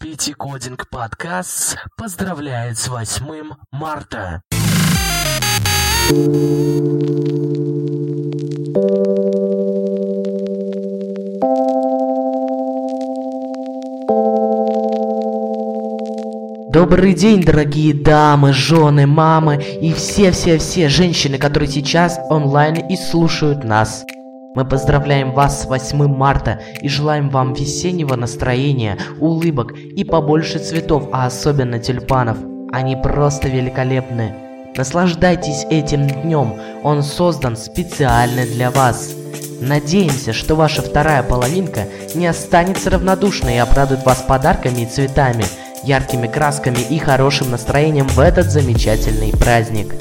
Пятикодинг подкаст поздравляет с 8 марта. Добрый день, дорогие дамы, жены, мамы и все-все-все женщины, которые сейчас онлайн и слушают нас. Мы поздравляем вас с 8 марта и желаем вам весеннего настроения, улыбок и побольше цветов, а особенно тюльпанов. Они просто великолепны. Наслаждайтесь этим днем, он создан специально для вас. Надеемся, что ваша вторая половинка не останется равнодушной и обрадует вас подарками и цветами – яркими красками и хорошим настроением в этот замечательный праздник.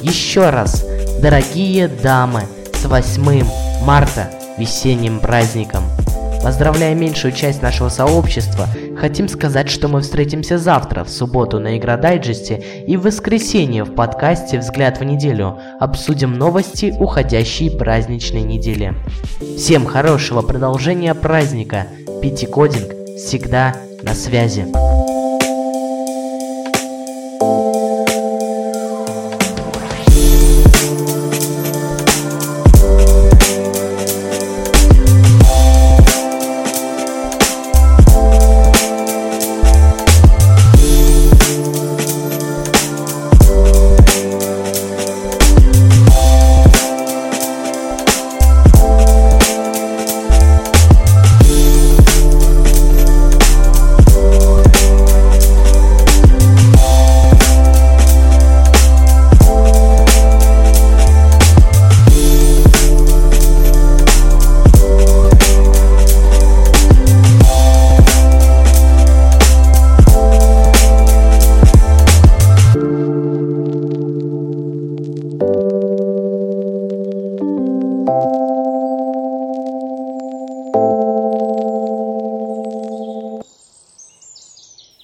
Еще раз, дорогие дамы, с 8 марта, весенним праздником. Поздравляя меньшую часть нашего сообщества, хотим сказать, что мы встретимся завтра, в субботу на Игродайджесте и в воскресенье в подкасте «Взгляд в неделю». Обсудим новости уходящей праздничной недели. Всем хорошего продолжения праздника. Пятикодинг всегда на связи.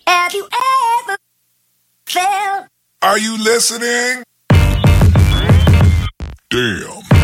Have you ever felt? Are you listening? Damn.